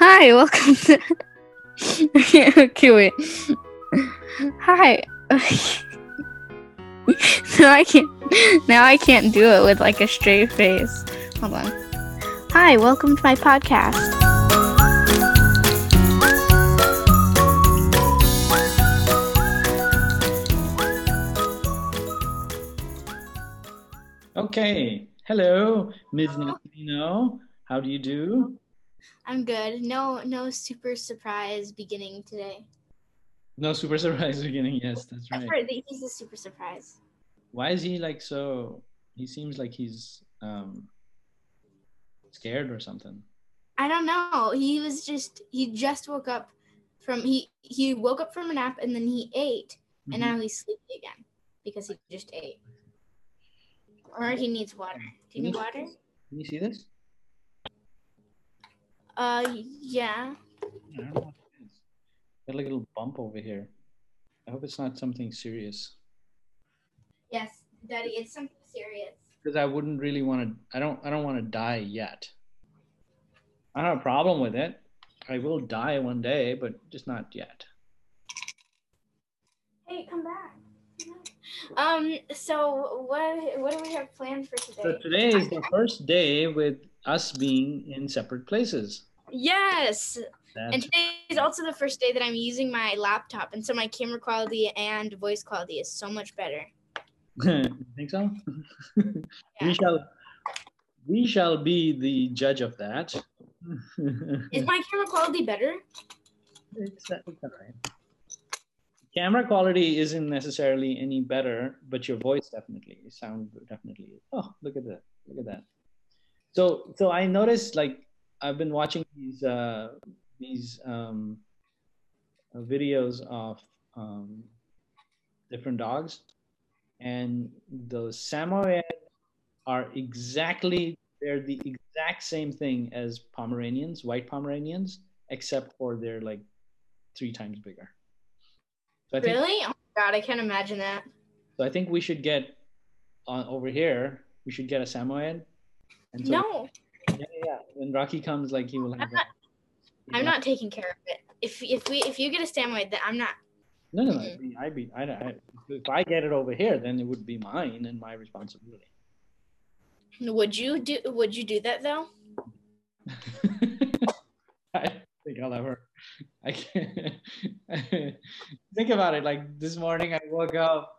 Hi, welcome to. okay, wait. Hi. now I can't. Now I can't do it with like a straight face. Hold on. Hi, welcome to my podcast. Okay. Hello, Ms. Nacino. How do you do? I'm good. No, no super surprise beginning today. No super surprise beginning. Yes, that's right. I've heard that he's a super surprise. Why is he like so? He seems like he's um scared or something. I don't know. He was just he just woke up from he he woke up from a nap and then he ate and Mhm. now he's sleepy again because he just ate. Or he needs water. Do you need water? Can you see this? Uh yeah. I don't know what it is. Got like a little bump over here. I hope it's not something serious. Yes, Daddy, it's something serious. Because I wouldn't really want to. I don't. I don't want to die yet. I don't have a problem with it. I will die one day, but just not yet. Hey, come back. Um, so what what do we have planned for today? So today is the first day with us being in separate places. Yes. And today is also the first day that I'm using my laptop, and so my camera quality and voice quality is so much better. think so. Yeah. We shall. We shall be the judge of that. Is my camera quality better? it's, it's all right. Camera quality isn't necessarily any better, but your voice definitely sound definitely. Oh, look at that! Look at that. So, so I noticed like I've been watching these uh, these um, uh, videos of um, different dogs, and the Samoyed are exactly they're the exact same thing as Pomeranians, white Pomeranians, except for they're like three times bigger. So I think Really? Oh my god, I can't imagine that. so I think we should get on over here. We should get a Samoyed. And so No, yeah, yeah. When Rocky comes, like he will have. I'm not- I'm not taking care of it. If if we if you get a Samoyed, then I'm not. No, no, no. I'd be, I'd be, I, I, if I get it over here, then it would be mine and my responsibility. Would you do Would you do that though? I think I'll ever. I can't. think about it. Like this morning, I woke up.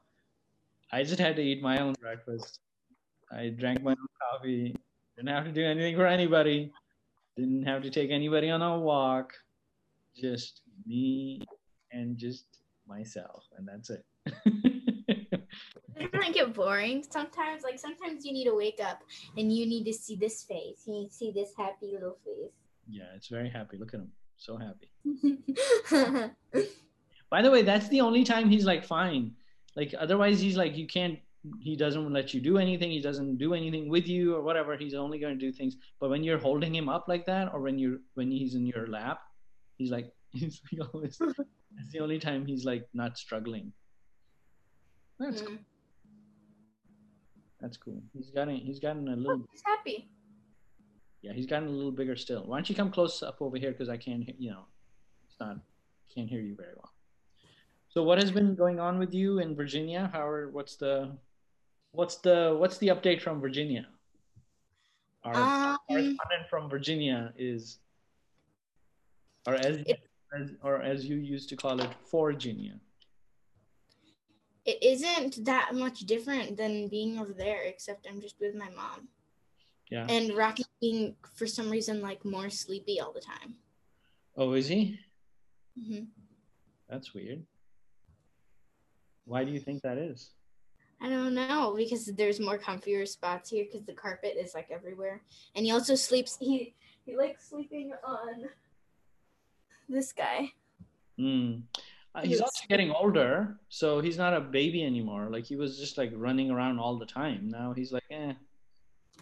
I just had to eat my own breakfast. I drank my own coffee. Didn't have to do anything for anybody. Didn't have to take anybody on a walk. Just me and just myself, and that's it. Doesn't that get boring sometimes? Like sometimes you need to wake up and you need to see this face. You need to see this happy little face. yeah, it's very happy. Look at him, so happy. By the way, that's the only time he's like fine. Like otherwise, he's like you can't. He doesn't let you do anything. He doesn't do anything with you or whatever. He's only going to do things. But when you're holding him up like that, or when you're when he's in your lap, he's like he's like always. That's the only time he's like not struggling. That's Mm. that's cool. He's gotten he's gotten a little He's happy. yeah he's gotten a little bigger still. Why don't you come close up over here because I can't hear you know it's not can't hear you very well. So what has been going on with you in Virginia? How are what's the what's the what's the update from Virginia? Our Um, correspondent from Virginia is or as, It- as or as you used to call it, for Virginia. it isn't that much different than being over there, except I'm just with my mom. Yeah. And Rocky being, for some reason, like more sleepy all the time. Oh, is he? hmm That's weird. Why do you think that is? I don't know because there's more comfier spots here because the carpet is like everywhere, and he also sleeps. He he likes sleeping on this guy. Hmm. Uh, he's also getting older, so he's not a baby anymore. Like he was just like running around all the time. Now he's like, eh,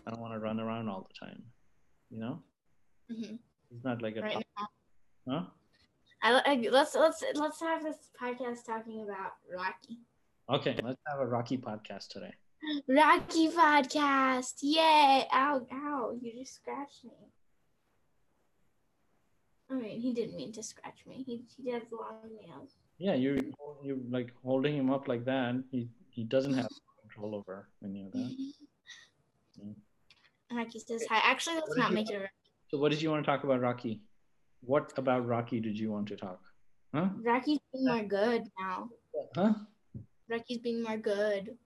I don't want to run around all the time. You know, hmm he's not like a Right top, huh? I, I let's let's let's have this podcast talking about Rocky. Okay, let's have a Rocky podcast today. Rocky podcast. Yay. Ow, ow. You just scratched me. I mean, he didn't mean to scratch me. He he has long nails. Yeah, you're you're like holding him up like that. He he doesn't have control over any of that. Rocky says hi. Actually, let's What not make you- it. A, So what did you want to talk about, Rocky? What about Rocky did you want to talk? Huh? Rocky's being more good now. Huh? Rocky's being more good.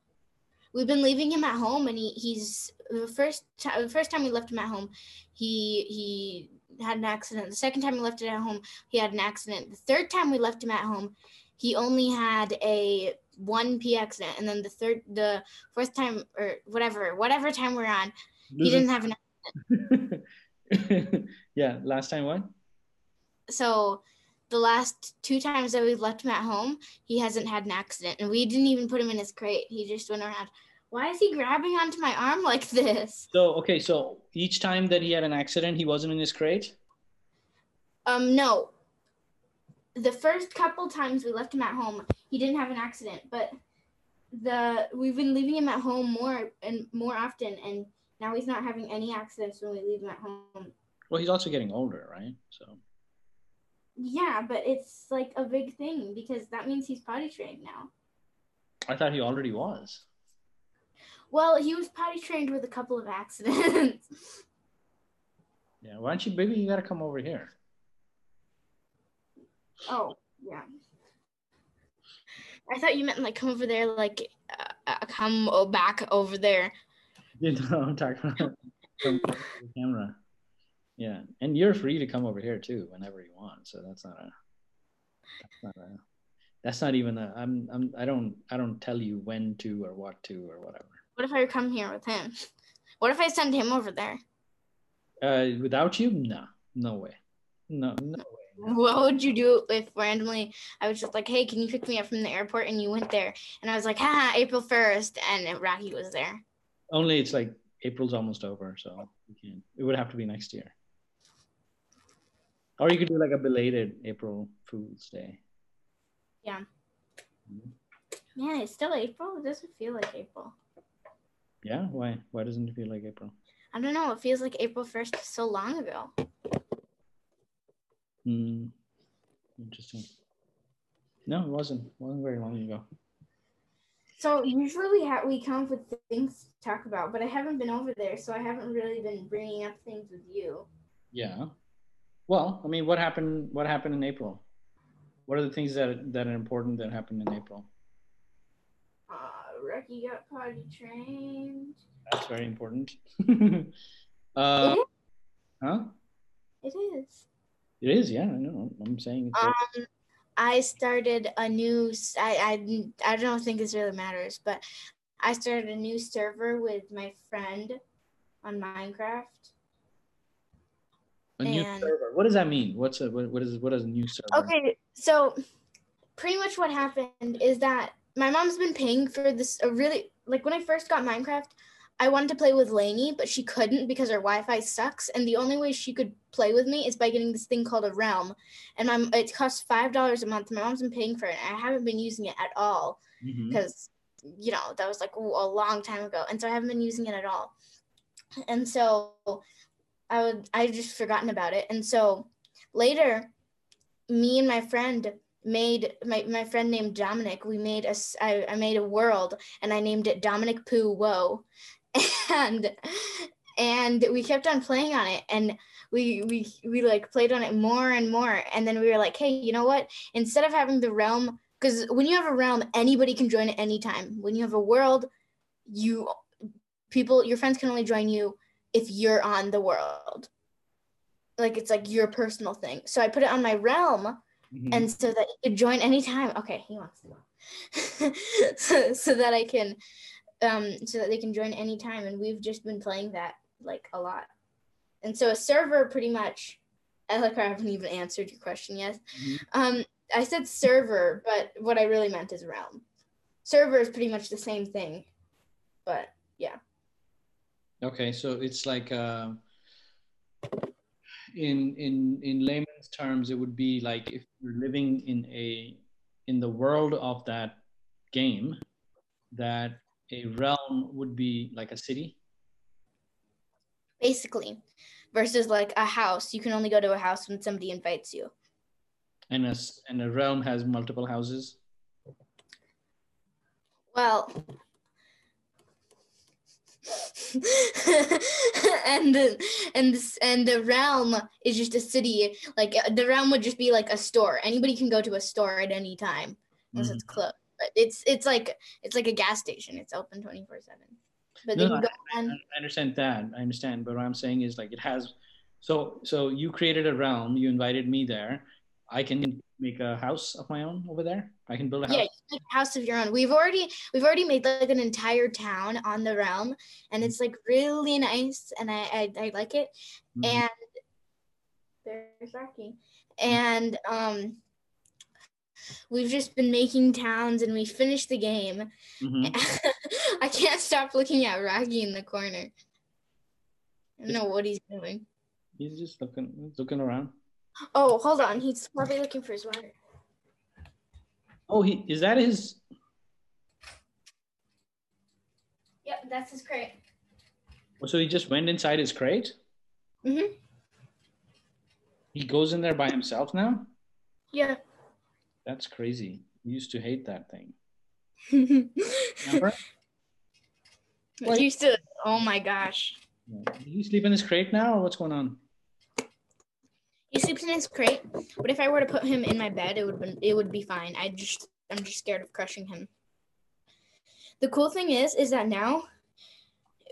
We've been leaving him at home, and he, he's the first time. The first time we left him at home, he he had an accident. The second time we left it at home, he had an accident. The third time we left him at home, he only had a one P accident, and then the third, the fourth time or whatever, whatever time we're on, he didn't have an. Accident. yeah, last time what? So the last two times that we've left him at home, he hasn't had an accident, and we didn't even put him in his crate. He just went around. Why is he grabbing onto my arm like this? So okay, so each time that he had an accident, he wasn't in his crate. Um, no. The first couple times we left him at home, he didn't have an accident, but the we've been leaving him at home more and more often, and now he's not having any accidents when we leave him at home. Well, he's also getting older, right? So Yeah, but it's like a big thing because that means he's potty trained now. I thought he already was. Well, he was potty trained with a couple of accidents. Yeah. Why don't you? baby? you gotta come over here. oh, yeah. I thought you meant like come over there, like uh, uh, come back over there. You know, I'm talking about from the camera. Yeah, and you're free to come over here too whenever you want. So that's not a. That's not a. That's not even a. I'm. I'm. I don't. I don't tell you when to or what to or whatever. What if I come here with him? What if I send him over there? Uh, without you, no, no way, no, no way. What would you do if randomly I was just like, hey, can you pick me up from the airport? And you went there. And I was like, haha, April 1st. And Rocky was there. Only it's like April's almost over, so. It would have to be next year. Or you could do like a belated April Fool's Day. Yeah. Man, it's still April. It doesn't feel like April. Yeah, why? Why doesn't it feel like April? I don't know. It feels like April 1st so long ago. Hmm. Interesting. No, it wasn't. It wasn't very long ago. So usually we have we come up with things to talk about, but I haven't been over there, so I haven't really been bringing up things with you. Yeah. Well, I mean, what happened? What happened in April? What are the things that that are important that happened in April? Uh, Rocky got potty trained. That's very important. uh, It huh? It is. It is. Yeah, I know. I'm saying. It's Um, I started a new. I, I I don't think this really matters, but I started a new server with my friend on Minecraft. A new and- server. What does that mean? What's a what, what is what is a new server? Okay, so pretty much what happened is that my mom's been paying for this a really like when I first got Minecraft, I wanted to play with Lainey, but she couldn't because her Wi-Fi sucks, and the only way she could play with me is by getting this thing called a realm, and my it costs five dollars a month. My mom's been paying for it, and I haven't been using it at all mm-hmm. because you know that was like a long time ago, and so I haven't been using it at all. And so I would I just forgotten about it, and so later, me and my friend made my, my friend named Dominic. We made a I, I made a world, and I named it Dominic Poo Whoa, and and we kept on playing on it, and we we we like played on it more and more, and then we were like, hey, you know what? Instead of having the realm because when you have a realm anybody can join at any time when you have a world you people your friends can only join you if you're on the world. Like it's like your personal thing. So i put it on my realm Mhm. and so that you could join anytime. Okay he wants to go. So, so that i can um so that they can join anytime. And we've just been playing that like a lot. And so a server pretty much i like i haven't even answered your question yet. Mhm. um i said server but what i really meant is realm. Server is pretty much the same thing but Okay, so it's like uh, in in in layman's terms, it would be like if you're living in a in the world of that game, that a realm would be like a city. basically versus like a house. You can only go to a house when somebody invites you. And a and a realm has multiple houses. Well, and the and this and the realm is just a city. Like uh, the realm would just be like a store. Anybody can go to a store at any time unless it's closed. But it's it's like it's like a gas station. It's open twenty four seven. But No, then you no, go on. I understand that. I understand. But what I'm saying is like it has. So so you created a realm. You invited me there. I can make a house of my own over there. I can build a house. Yeah, you make a house of your own. We've already we've already made like an entire town on the realm, and it's like really nice, and I I, I like it. Mhm. And there's Rocky, and um, we've just been making towns, and we finished the game. Mhm. I can't stop looking at Rocky in the corner. I don't know what he's doing. He's just looking looking around. Oh, hold on. He's probably looking for his water. Oh, he is that his? Yep, that's his crate. oh, So he just went inside his crate. Mhm. He goes in there by himself now. Yeah. That's crazy. Used to hate that thing. Remember? I used to. Oh my gosh. Yeah. He sleep in his crate now, or what's going on? Sleeps in his crate, but if I were to put him in my bed, it would be, it would be fine. I just I'm just scared of crushing him. The cool thing is, is that now,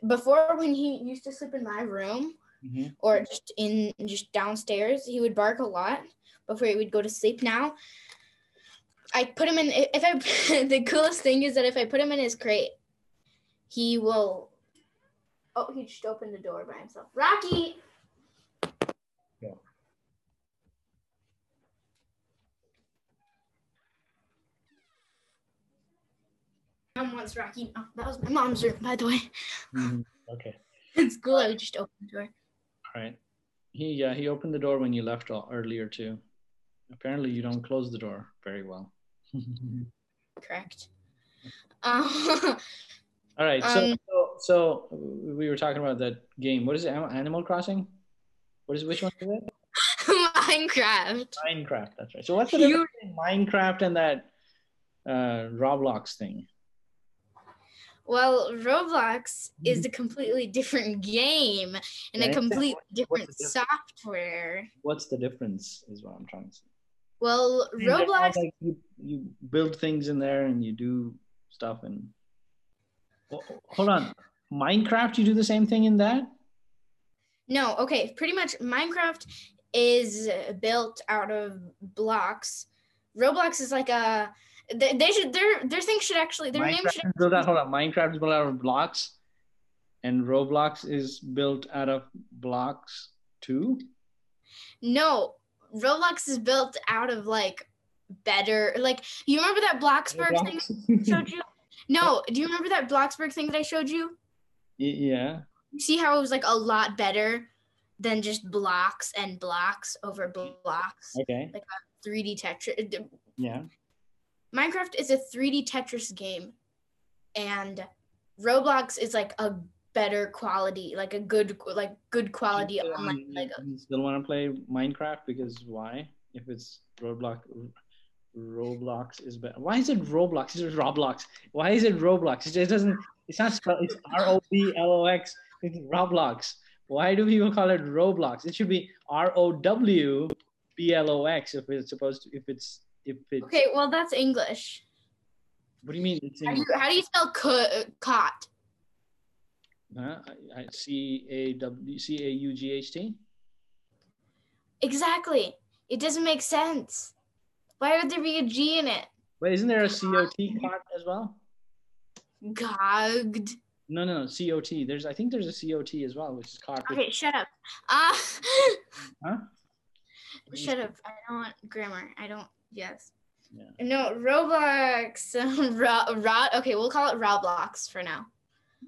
before when he used to sleep in my room Mhm. or just in just downstairs, he would bark a lot before he would go to sleep. Now, I put him in. If I the coolest thing is that if I put him in his crate, he will. Oh, he just opened the door by himself. Rocky. Yeah. Mom wants Rocky. Oh, that was my mom's room, by the way. Mhm. Okay. It's cool. I just opened the door. All right. He yeah he opened the door when you left earlier too. Apparently you don't close the door very well. Correct. Um, All right. So, Um, so so we were talking about that game. What is it? Animal Crossing. What is which one is it? Minecraft. Minecraft. That's right. So what's the difference between Minecraft and that uh, Roblox thing? Well, Roblox is mm-hmm. a completely different game and a Right. completely different software. What's the difference? Is what I'm trying to say. Well, They're Roblox. like you, you build things in there and you do stuff and Oh, hold on minecraft you do the same thing in that No, okay, pretty much Minecraft is built out of blocks. Roblox is like a they, they should their their thing should actually their name should built out, hold on minecraft is built out of blocks and roblox is built out of blocks too no Roblox is built out of like better like you remember that Bloxburg thing I showed you? No, do you remember that Bloxburg thing that I showed you? Yeah see how it was like a lot better than just blocks and blocks over blocks. okay Like a 3D Tetris. yeah Minecraft is a 3D Tetris game, and Roblox is like a better quality, like a good, like good quality still online Lego. you still want to play minecraft because why? If it's roblox roblox is better why is it roblox? It's roblox. Why is it roblox? It just doesn't it's not spelled it's r-o-b-l-o-x it's roblox. Why do people call it roblox? It should be r-o-w-b-l-o-x if it's supposed to if it's if it's Okay, well that's English. what do you mean it's How do you, how do you spell co- cot? huh? I- I- c-a-w c-a-u-g-h-t Exactly. It doesn't make sense. Why would there be a G in it? wait isn't there a c-o-t cot as well Gogged. No, no, no, COT. There's, I think there's a COT as well, which is caught. Okay, shut up. Ah, Huh? shut up. I don't want grammar. I don't. Yes. Yeah. No, Roblox. Ro- Rod. Okay, we'll call it Roblox for now.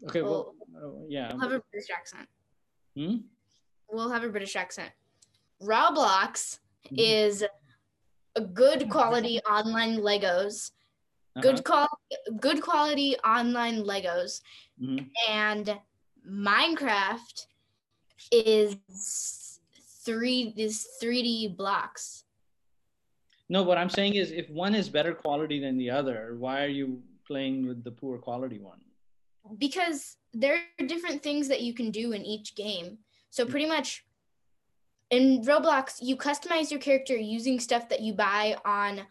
Okay, well, uh, yeah. We'll have a British accent. Hmm? We'll have a British accent. Roblox Mhm. is a good quality online Legos. Uh-huh. Good qual good quality online Legos. Mhm. And Minecraft is three is 3D blocks. No, what I'm saying is if one is better quality than the other, why are you playing with the poor quality one? Because there are different things that you can do in each game. So pretty much in Roblox, you customize your character using stuff that you buy on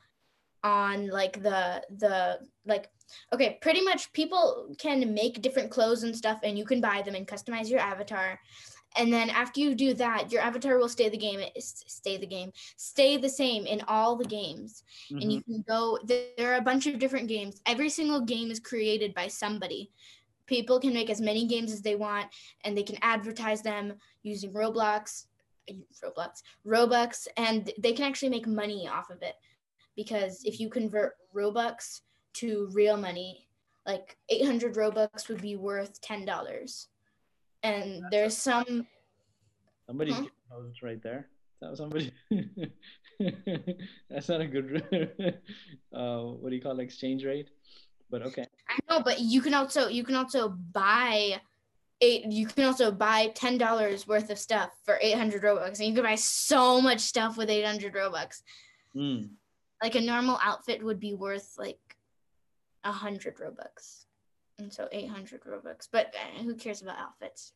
on like the the like okay pretty much people can make different clothes and stuff and you can buy them and customize your avatar and then after you do that your avatar will stay the game stay the game stay the same in all the games mm-hmm. and you mm-hmm. can go there are a bunch of different games every single game is created by somebody people can make as many games as they want and they can advertise them using roblox roblox robux and they can actually make money off of it because if you convert Robux to real money, like 800 Robux would be worth $10. And there's some. Somebody huh? right there. That was somebody. That's not a good. uh, what do you call it, exchange rate? But okay. I know, but you can also you can also buy eight. You can also buy ten dollars worth of stuff for eight hundred robux, and you can buy so much stuff with eight hundred robux. Mm like a normal outfit would be worth like a hundred robux and so 800 robux. But uh, who cares about outfits?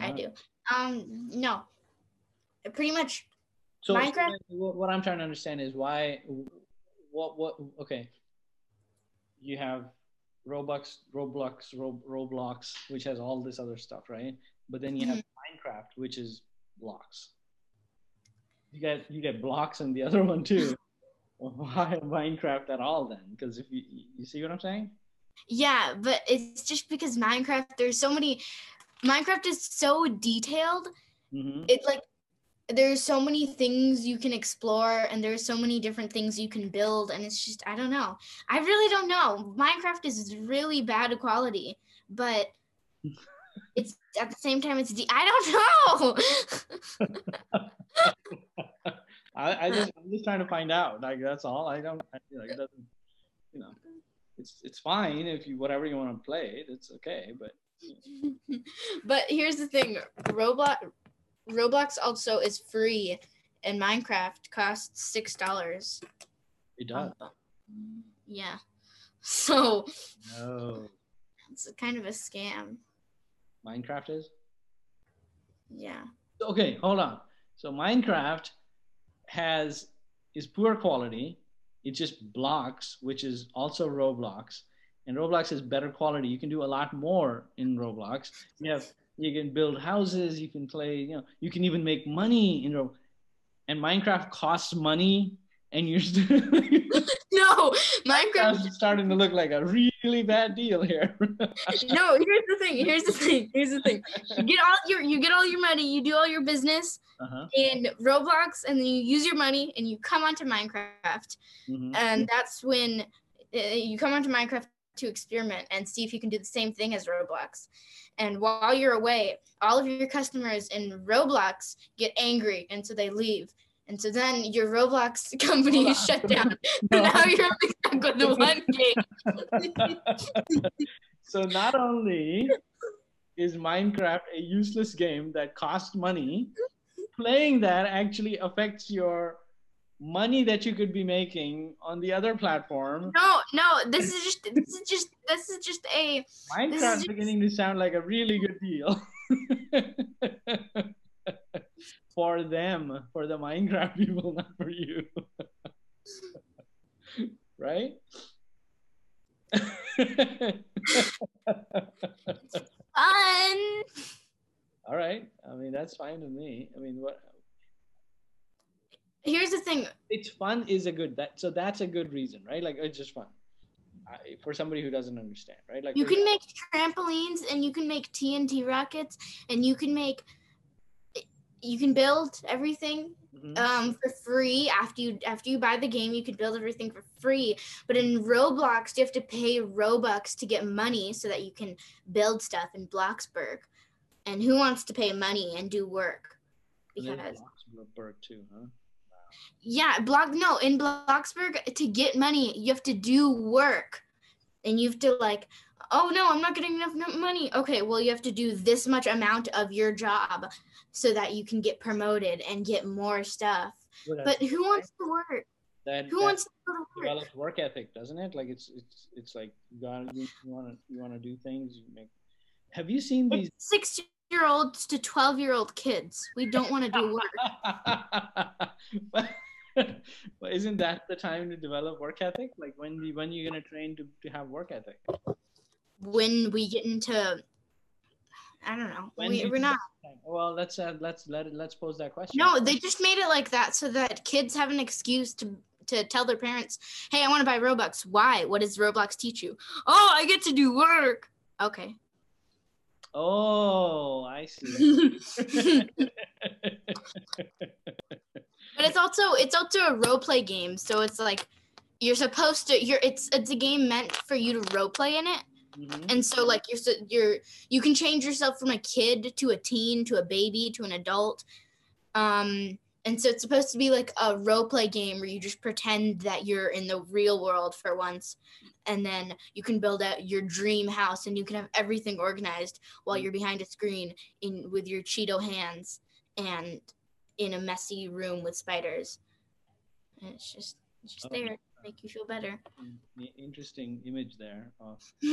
I do. Um no. Pretty much so minecraft what i'm trying to understand is why what what okay. You have robux roblox Rob, roblox which has all this other stuff right? But then you have mm-hmm. minecraft which is blocks. You get you get blocks in the other one too. Why Minecraft at all then? Because if you you see what I'm saying? Yeah, but it's just because Minecraft. There's so many. Minecraft is so detailed. Mm-hmm. It's like there's so many things you can explore and there's so many different things you can build and it's just i don't know i really don't know minecraft is really bad quality but it's at the same time it's de- i don't know I, I just I'm just trying to find out. Like that's all. I don't I, like it doesn't you know it's it's fine if you whatever you want to play it, it's okay. But but here's the thing, Roblox Roblox also is free, and Minecraft costs six dollars. It does. Um, yeah. So. No. It's kind of a scam. Minecraft is. Yeah. Okay, hold on. So Minecraft has is poor quality. It just blocks, which is also Roblox. And Roblox is better quality. You can do a lot more in Roblox. You have you can build houses, you can play, you know, you can even make money in Roblox. And Minecraft costs money and you're still no minecraft is starting to look like a really bad deal here. No here's the thing here's the thing here's the thing. You get all your you get all your money you do all your business uh-huh. in roblox and then you use your money and you come onto minecraft. Mm-hmm. and that's when uh, you come onto minecraft to experiment and see if you can do the same thing as roblox. And while you're away all of your customers in roblox get angry and so they leave and so then your Roblox company is shut down. No. now you're only stuck with the one game. so not only is Minecraft a useless game that costs money, playing that actually affects your money that you could be making on the other platform. No, no, this is just this is just this is just a Minecraft just... beginning to sound like a really good deal. For them, for the Minecraft people, not for you. right? Fun. All right. I mean, that's fine with me. I mean, what? Here's the thing. It's fun is a good that so that's a good reason, right? Like it's just fun. I, for somebody who doesn't understand, right? Like you can make trampolines and you can make TNT rockets and you can make you can build everything mm-hmm. um, for free after you after you buy the game. You can build everything for free. But in Roblox, you have to pay Robux to get money so that you can build stuff in Bloxburg. And who wants to pay money and do work? Because Bloxburg too, huh? Yeah, block no in Bloxburg to get money you have to do work, and you have to like oh no, I'm not getting enough money. Okay, well, you have to do this much amount of your job so that you can get promoted and get more stuff. Well, But who wants to work? that, Who that wants to go to work? develops work ethic, doesn't it? Like it's it's it's like you gotta you want to you want to do things. You make. Have you seen these? It's six year olds to 12 year old kids. We don't want to do work. isn't that the time to develop work ethic? Like when when you're gonna train to, to have work ethic? When we get into, I don't know. When we, we're you- not. Well, let's uh, let's let it, let's pose that question. No, they just made it like that so that kids have an excuse to to tell their parents, "Hey, I want to buy Robux. Why? What does Roblox teach you? Oh, I get to do work. Okay. Oh, I see. But it's also it's also a role play game, so it's like you're supposed to you're it's it's a game meant for you to role play in it. Mhm. And so like you're so- you're you can change yourself from a kid to a teen to a baby to an adult. Um and so it's supposed to be like a role play game where you just pretend that you're in the real world for once and then you can build out your dream house and you can have everything organized while you're behind a screen in with your Cheeto hands and in a messy room with spiders. And it's just it's just Oh, there make you feel better. Mm, Interesting image there of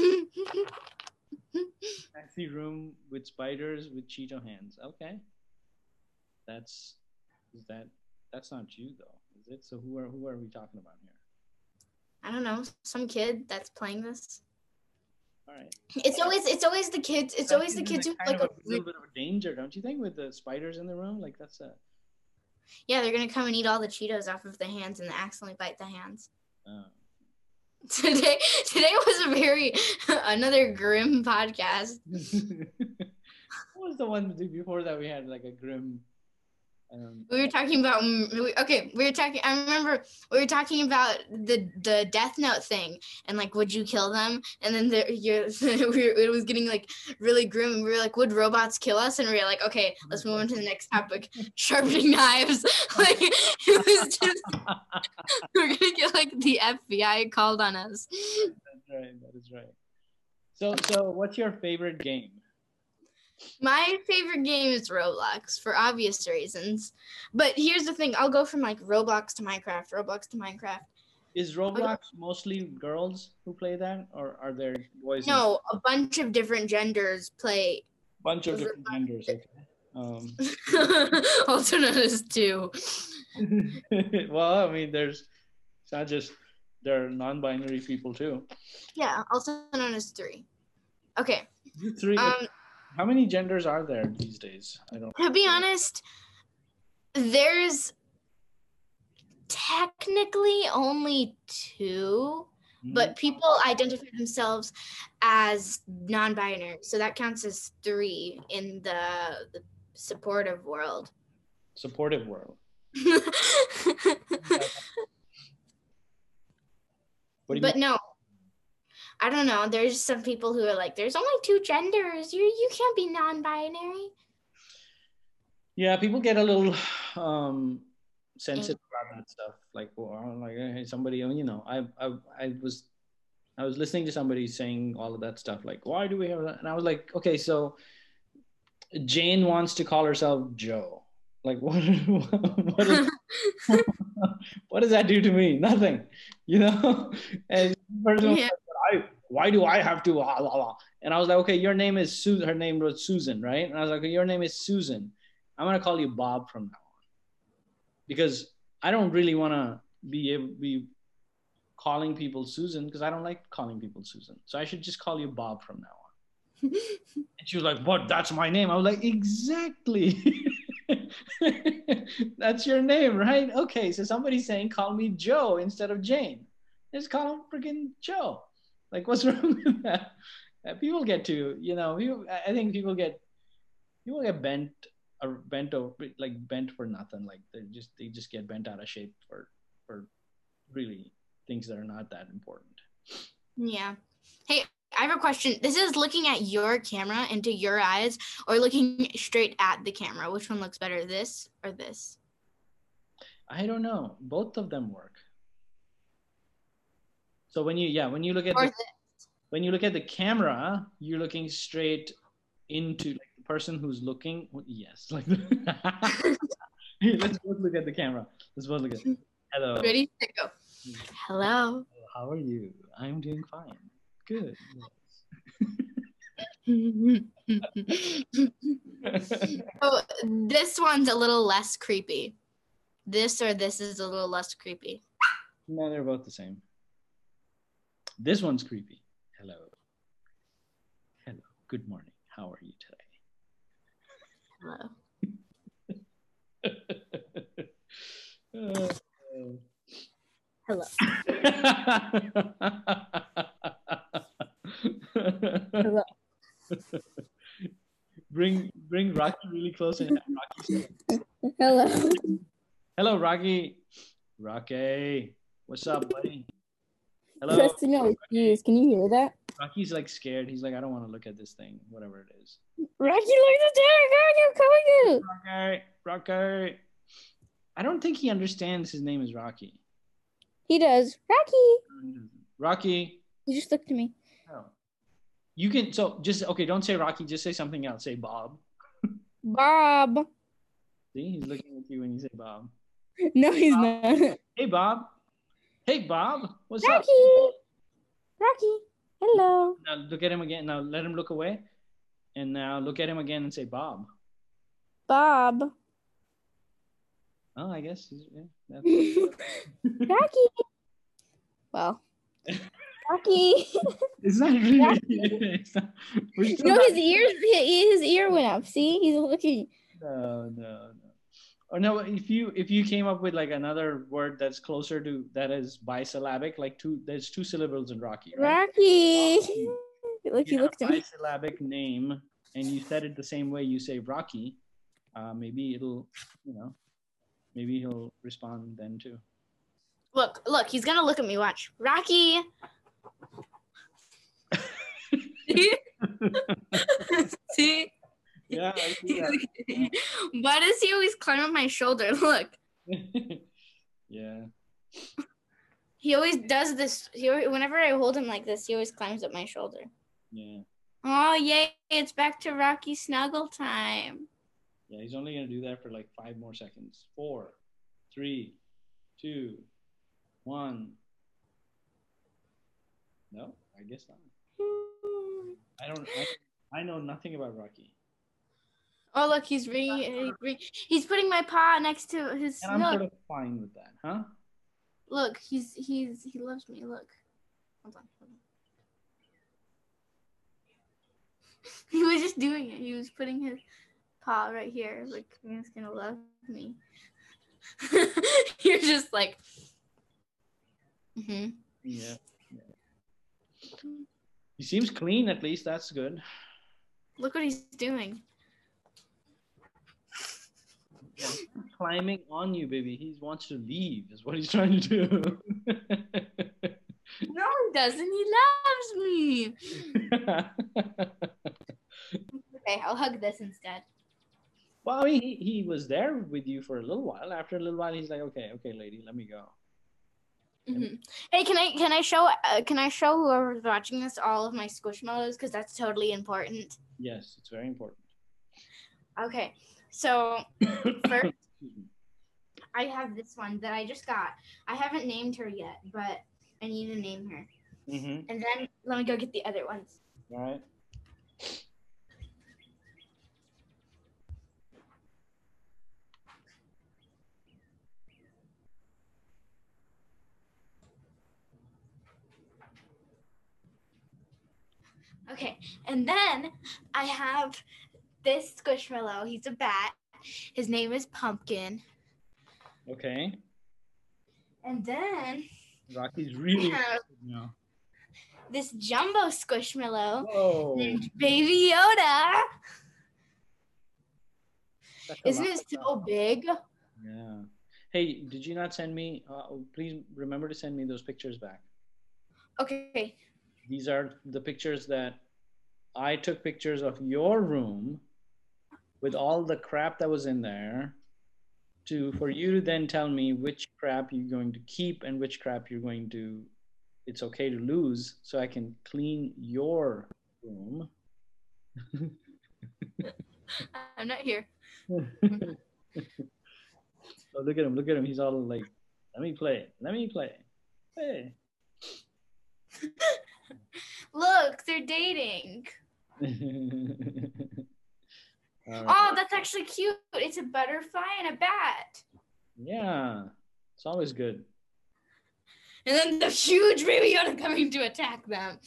fancy room with spiders with Cheeto hands. Okay, that's is that that's not you though, is it? So who are who are we talking about here? I don't know, some kid that's playing this. All right, It's always it's always the kids. It's always the kids who like a, a little bit of a danger, don't you think, with the spiders in the room? Like that's a yeah, they're gonna come and eat all the Cheetos off of the hands and accidentally bite the hands. Today today was a very another grim podcast. what was the one before that we had like a grim? Um, We were talking about okay, we were talking. I remember we were talking about the the Death Note thing and like, would you kill them? And then there, you we were, it was getting like really grim. And we were like, would robots kill us? And we were like, okay, let's move on to the next topic: sharpening knives. like it was just we're gonna get like the FBI called on us. That's right. That is right. So, so what's your favorite game? My favorite game is Roblox for obvious reasons. But here's the thing: I'll go from like Roblox to Minecraft, Roblox to Minecraft. Is Roblox mostly girls who play that, or are there boys? No, a bunch of different genders play. bunch of different genders. Okay. Um, also known as two. well, I mean, there's it's not just there are non-binary people too. Yeah, also known as three. Okay. Three. Um, how many genders are there these days? I don't. to be honest, there's technically only two, hmm. but people identify themselves as non-binary, so that counts as three in the, the supportive world. supportive world. What do you but mean? no i don't know there's some people who are like there's only two genders you you can't be non-binary Yeah, people get a little um sensitive about that stuff. Like, well, like hey, somebody, you know, I, I, I was, I was listening to somebody saying all of that stuff. Like, why do we have that? And I was like, okay, so Jane wants to call herself Joe. Like, what? What, is, what does that do to me? Nothing, you know. And Yeah. Why do I have to? Blah, blah, blah. And I was like, okay, your name is Susan. Her name was Susan, right? And I was like, your name is Susan. I'm gonna call you Bob from now on because I don't really want to be able be calling people Susan because I don't like calling people Susan. So I should just call you Bob from now on. And she was like, "But that's my name." I was like, "Exactly." that's your name, right? Okay, so somebody's saying, "Call me Joe instead of Jane." Just call him freaking Joe. Like, what's wrong with that? Uh, people get to, you know, people, I I think people get people get bent or bent over like bent for nothing. Like they just they just get bent out of shape for for really things that are not that important. Yeah. Hey i have a question. This is looking at your camera into your eyes or looking straight at the camera. Which one looks better this or this? I don't know. Both of them work so when you yeah when you look at the, when you look at the camera, you're looking straight into like the person who's looking. Yes, like let's both look at the camera. Let's both look at. Hello. Ready to go. Hello. How are you? I'm doing fine. Good. oh, this one's a little less creepy. This or this is a little less creepy. No, they're both the same. This one's creepy. Hello. Hello. Good morning. How are you today? Hello. Hello. Hello. bring bring Rocky really close and Rocky. Hello. Hello, Rocky. Rocky, what's up, buddy? Hello. Pressing on his Can you hear that? Rocky's like scared. He's like, I don't want to look at this thing, whatever it is. Rocky, look at the dog. Rocky, Rocky. I don't think he understands his name is Rocky. He does. Rocky. Rocky. He just looked at me. Oh. You can so just okay. Don't say Rocky. Just say something else. Say Bob. Bob. See, he's looking at you when you say Bob. No, he's Bob. not. Hey, Bob. Hey, Bob. What's Rocky. up? Rocky. Rocky, Hello. Now look at him again. Now let him look away, and now look at him again and say Bob. Bob. Oh, I guess. Yeah, Rocky. well. Rocky. It's not really. It's not, no, not, his ears. His ear went up. See, he's looking. No, no, no. Or no, if you if you came up with like another word that's closer to that is bisyllabic, like two there's two syllables in Rocky. Right? Rocky. Look, he looked at me. Bisyllabic name, and you said it the same way you say Rocky. Uh, maybe it'll, you know, maybe he'll respond then too. Look, look, he's gonna look at me. Watch, Rocky. See? Yeah. Why does he always climb up my shoulder? Look. yeah. He always does this. He whenever I hold him like this, he always climbs up my shoulder. Yeah. Oh yay! It's back to Rocky snuggle time. Yeah, he's only gonna do that for like five more seconds. Four, three, two, one. No, I guess not. I don't. I, I know nothing about Rocky. Oh look, he's re, re he's putting my paw next to his. And I'm look. sort of fine with that, huh? Look, he's he's he loves me. Look, hold on, hold on. he was just doing it. He was putting his paw right here, like he's gonna love me. You're just like. Mm-hmm. Yeah. yeah. He seems clean. At least that's good. Look what he's doing climbing on you, baby. He wants to leave, is what he's trying to do. no, he doesn't. He loves me. okay, I'll hug this instead. Well, I mean, he, he was there with you for a little while. After a little while, he's like, okay, okay, lady, let me go. Mm-hmm. Hey, can I can I show uh, can I show whoever's watching this all of my squishmallows because that's totally important. Yes, it's very important. Okay, so first, I have this one that I just got. I haven't named her yet, but I need to name her. Mm-hmm. And then let me go get the other ones. All right. Okay, and then I have this squishmallow. He's a bat. His name is Pumpkin. Okay. And then Rocky's really now. This jumbo squishmallow Whoa. named Baby Yoda. Isn't it so big? Yeah. Hey, did you not send me? Uh, please remember to send me those pictures back. Okay. These are the pictures that I took pictures of your room with all the crap that was in there to for you to then tell me which crap you're going to keep and which crap you're going to it's okay to lose so I can clean your room. I'm not here. oh, look at him, look at him. He's all like, let me play, let me play. Hey. Look, they're dating. Right. Oh, that's actually cute. It's a butterfly and a bat. Yeah, it's always good. And then the huge Rabiota coming to attack them.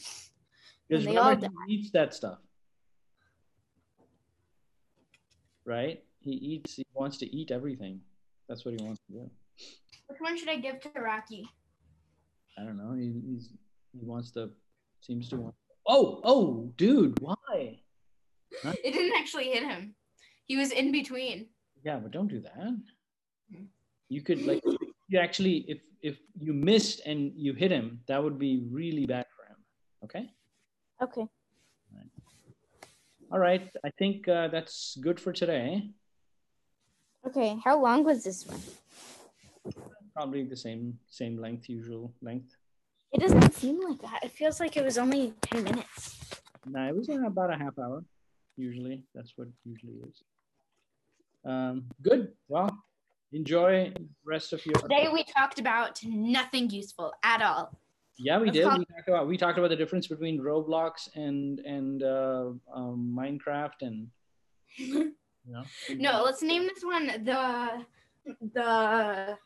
Because And they all remember, he eats that stuff. Right? He eats, he wants to eat everything. That's what he wants to do. Which one should I give to Rocky? I don't know. He, he's, he wants to, seems to want. Oh, oh, dude, why? It didn't actually hit him. He was in between. Yeah, but don't do that. You could like you actually if if you missed and you hit him, that would be really bad for him. Okay. Okay. All right. I think uh, that's good for today. Okay. How long was this one? Probably the same same length, usual length. It doesn't seem like that. It feels like it was only 10 minutes. No, it was about a half hour. Usually, that's what usually is. Um, good. Well, enjoy rest of your. Today we talked about nothing useful at all. Yeah, we did. We talked about we talked about the difference between Roblox and and uh, um, Minecraft and you know. No, let's name this one the the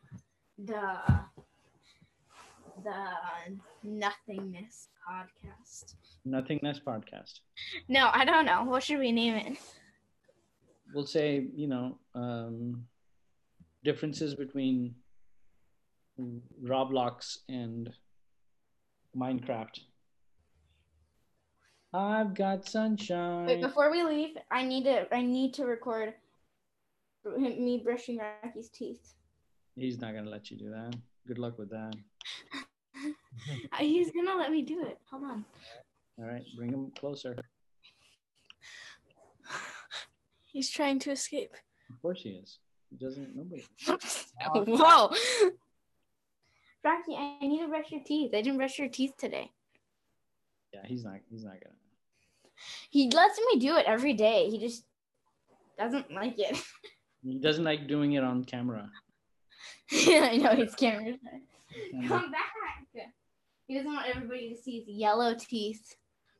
the the nothingness podcast. Nothingness podcast. No, I don't know. What should we name it? We'll say you know um, differences between Roblox and Minecraft. I've got sunshine. Wait, before we leave, I need to I need to record me brushing Rocky's teeth. He's not gonna let you do that. Good luck with that. He's gonna let me do it. Hold on. All right, bring him closer. He's trying to escape. Of course he is. He doesn't. Nobody. Whoa. Rocky, I need to brush your teeth. I didn't brush your teeth today. Yeah, he's not. He's not gonna. He lets me do it every day. He just doesn't like it. He doesn't like doing it on camera. yeah, I know he's camera shy. Come back. He doesn't want everybody to see his yellow teeth.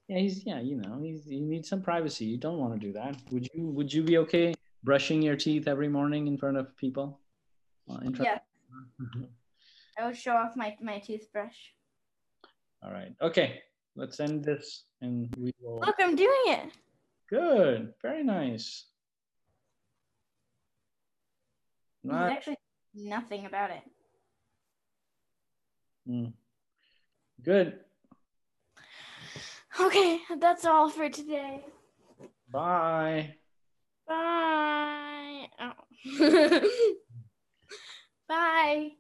Yeah, he's yeah, you know, he's he needs some privacy. You don't want to do that. Would you would you be okay brushing your teeth every morning in front of people? Uh, in Yeah, I would show off my, my toothbrush. All right. Okay. Let's end this and we will Look, I'm doing it. good. Very nice. Not, actually nothing about it. mm. Good. Okay, that's all for today. Bye. Bye. Oh. Bye.